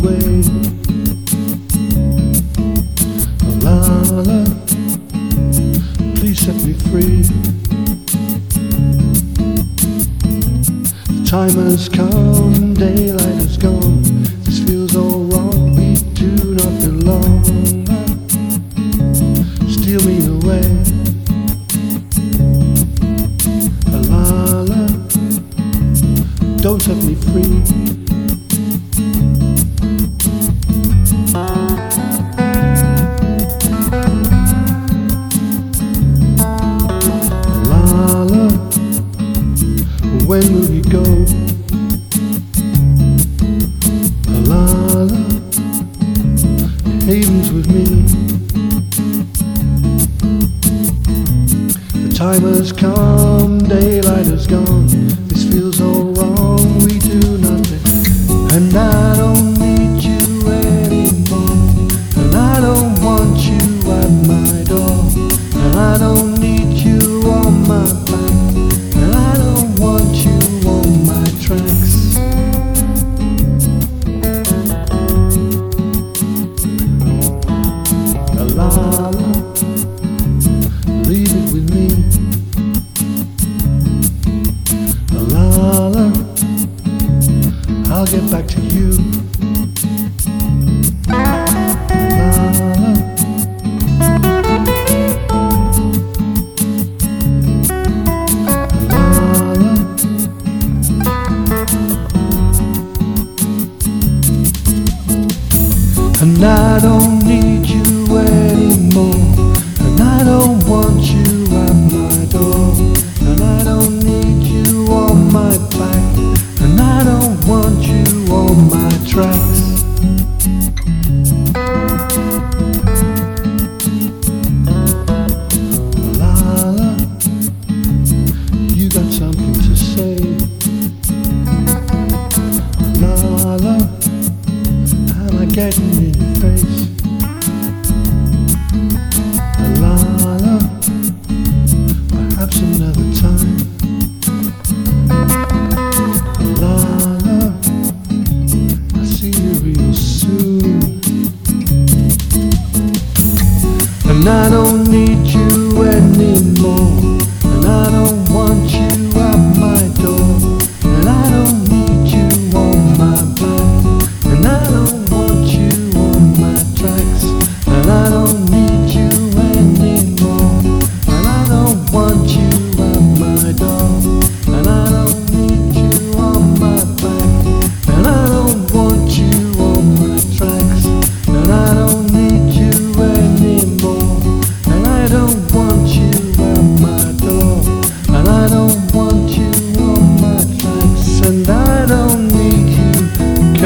away. La la, please set me free. The time has come, daylight is gone. This feels all wrong, we do not belong. Steal me away. La la, don't set me free. Time has come, daylight has gone. This feels all wrong. We do nothing, and now. I'll get back to you. And I don't need you anymore.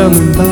Mình